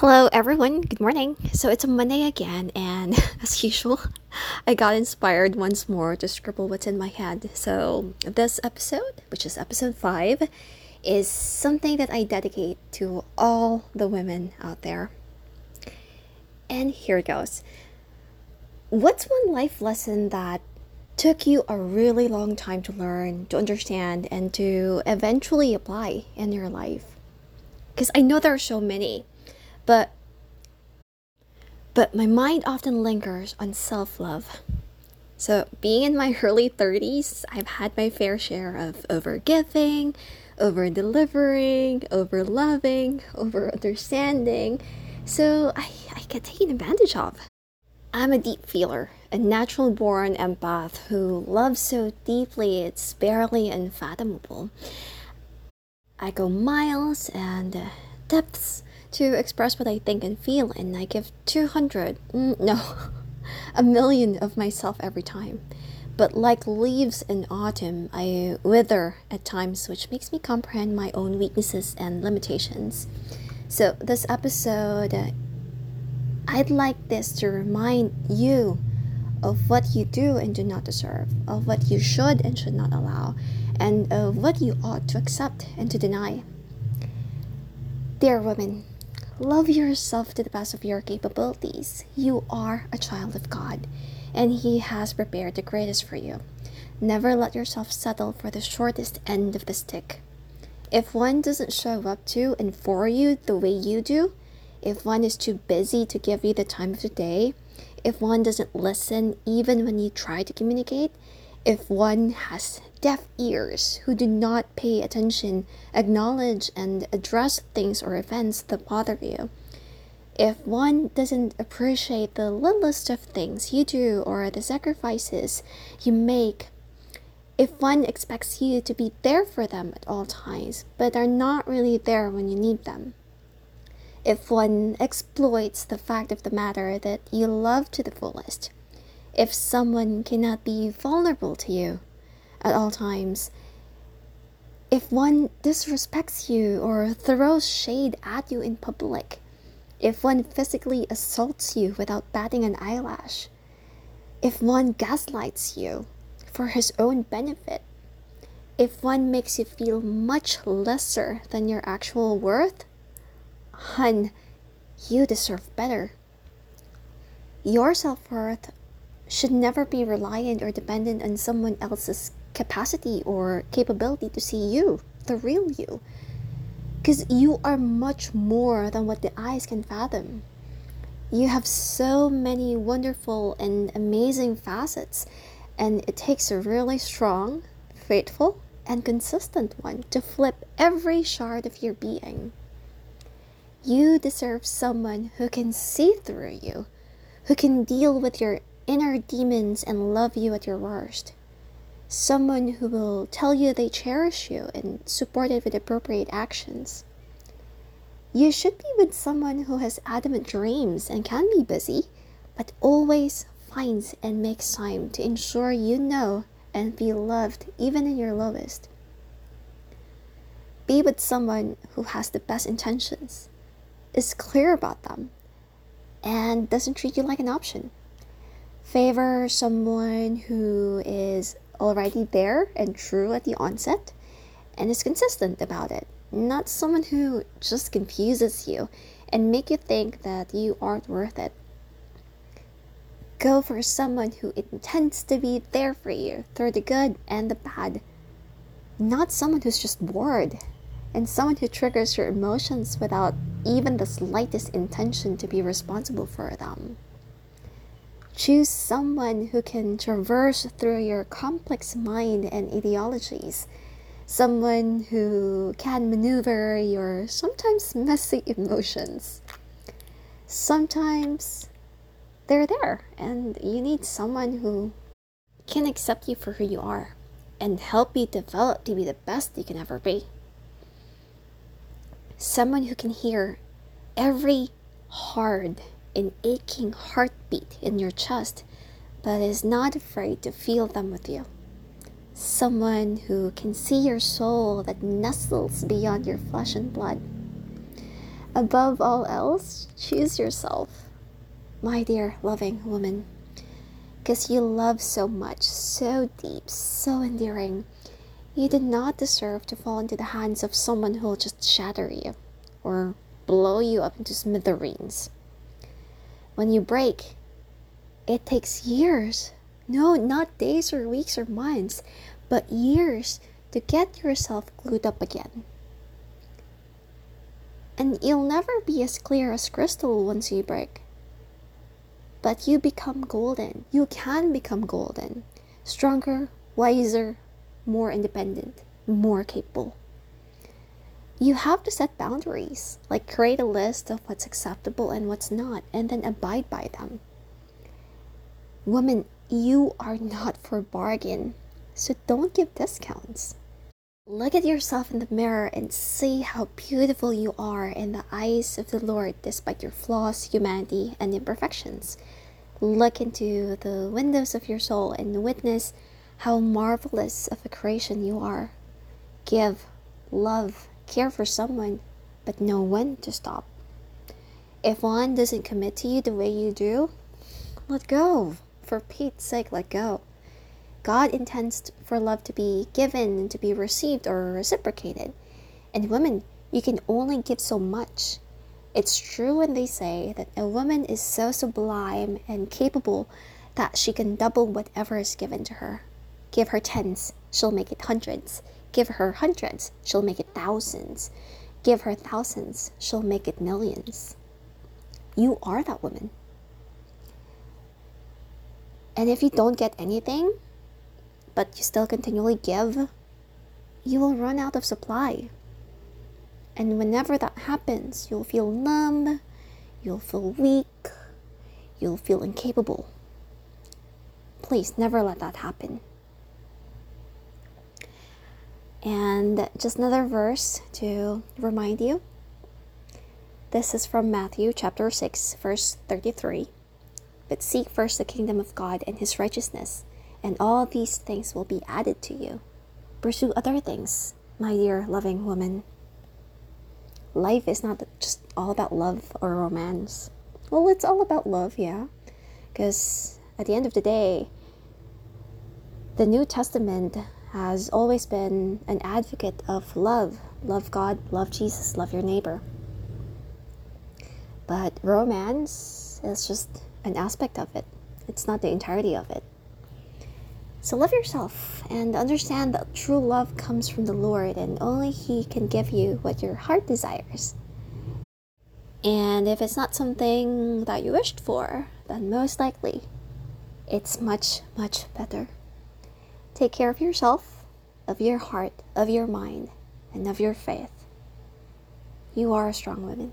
Hello, everyone. Good morning. So it's a Monday again, and as usual, I got inspired once more to scribble what's in my head. So this episode, which is episode five, is something that I dedicate to all the women out there. And here it goes. What's one life lesson that took you a really long time to learn, to understand, and to eventually apply in your life? Because I know there are so many but but my mind often lingers on self-love. So, being in my early 30s, I've had my fair share of over-giving, over-delivering, over-loving, over-understanding. So, I, I get taken advantage of. I'm a deep feeler, a natural born empath who loves so deeply it's barely unfathomable. I go miles and uh, depths to express what I think and feel, and I give 200, mm, no, a million of myself every time. But like leaves in autumn, I wither at times, which makes me comprehend my own weaknesses and limitations. So, this episode, I'd like this to remind you of what you do and do not deserve, of what you should and should not allow, and of what you ought to accept and to deny. Dear women, Love yourself to the best of your capabilities. You are a child of God, and He has prepared the greatest for you. Never let yourself settle for the shortest end of the stick. If one doesn't show up to and for you the way you do, if one is too busy to give you the time of the day, if one doesn't listen even when you try to communicate, if one has deaf ears who do not pay attention, acknowledge, and address things or events that bother you, if one doesn't appreciate the littlest of things you do or the sacrifices you make, if one expects you to be there for them at all times, but are not really there when you need them, if one exploits the fact of the matter that you love to the fullest, if someone cannot be vulnerable to you at all times, if one disrespects you or throws shade at you in public, if one physically assaults you without batting an eyelash, if one gaslights you for his own benefit, if one makes you feel much lesser than your actual worth, hun, you deserve better. Your self worth should never be reliant or dependent on someone else's capacity or capability to see you, the real you. Because you are much more than what the eyes can fathom. You have so many wonderful and amazing facets, and it takes a really strong, faithful, and consistent one to flip every shard of your being. You deserve someone who can see through you, who can deal with your inner demons and love you at your worst. Someone who will tell you they cherish you and support it with appropriate actions. You should be with someone who has adamant dreams and can be busy, but always finds and makes time to ensure you know and feel loved even in your lowest. Be with someone who has the best intentions, is clear about them, and doesn't treat you like an option favor someone who is already there and true at the onset and is consistent about it, not someone who just confuses you and make you think that you aren't worth it. Go for someone who intends to be there for you through the good and the bad, not someone who's just bored and someone who triggers your emotions without even the slightest intention to be responsible for them. Choose someone who can traverse through your complex mind and ideologies. Someone who can maneuver your sometimes messy emotions. Sometimes they're there, and you need someone who can accept you for who you are and help you develop to be the best you can ever be. Someone who can hear every hard an aching heartbeat in your chest, but is not afraid to feel them with you. Someone who can see your soul that nestles beyond your flesh and blood. Above all else, choose yourself, my dear loving woman, because you love so much, so deep, so endearing. You do not deserve to fall into the hands of someone who will just shatter you or blow you up into smithereens. When you break, it takes years. No, not days or weeks or months, but years to get yourself glued up again. And you'll never be as clear as crystal once you break. But you become golden. You can become golden. Stronger, wiser, more independent, more capable. You have to set boundaries, like create a list of what's acceptable and what's not, and then abide by them. Women, you are not for bargain, so don't give discounts. Look at yourself in the mirror and see how beautiful you are in the eyes of the Lord despite your flaws, humanity, and imperfections. Look into the windows of your soul and witness how marvelous of a creation you are. Give, love, care for someone, but know when to stop. If one doesn't commit to you the way you do, let go. For Pete's sake, let go. God intends for love to be given, and to be received, or reciprocated. And women, you can only give so much. It's true when they say that a woman is so sublime and capable that she can double whatever is given to her. Give her tens, she'll make it hundreds. Give her hundreds, she'll make it thousands. Give her thousands, she'll make it millions. You are that woman. And if you don't get anything, but you still continually give, you will run out of supply. And whenever that happens, you'll feel numb, you'll feel weak, you'll feel incapable. Please never let that happen. And just another verse to remind you. This is from Matthew chapter 6, verse 33. But seek first the kingdom of God and his righteousness, and all these things will be added to you. Pursue other things, my dear loving woman. Life is not just all about love or romance. Well, it's all about love, yeah. Because at the end of the day, the New Testament has always been an advocate of love. Love God, love Jesus, love your neighbor. But romance is just an aspect of it, it's not the entirety of it. So love yourself and understand that true love comes from the Lord and only He can give you what your heart desires. And if it's not something that you wished for, then most likely it's much, much better. Take care of yourself, of your heart, of your mind, and of your faith. You are a strong woman.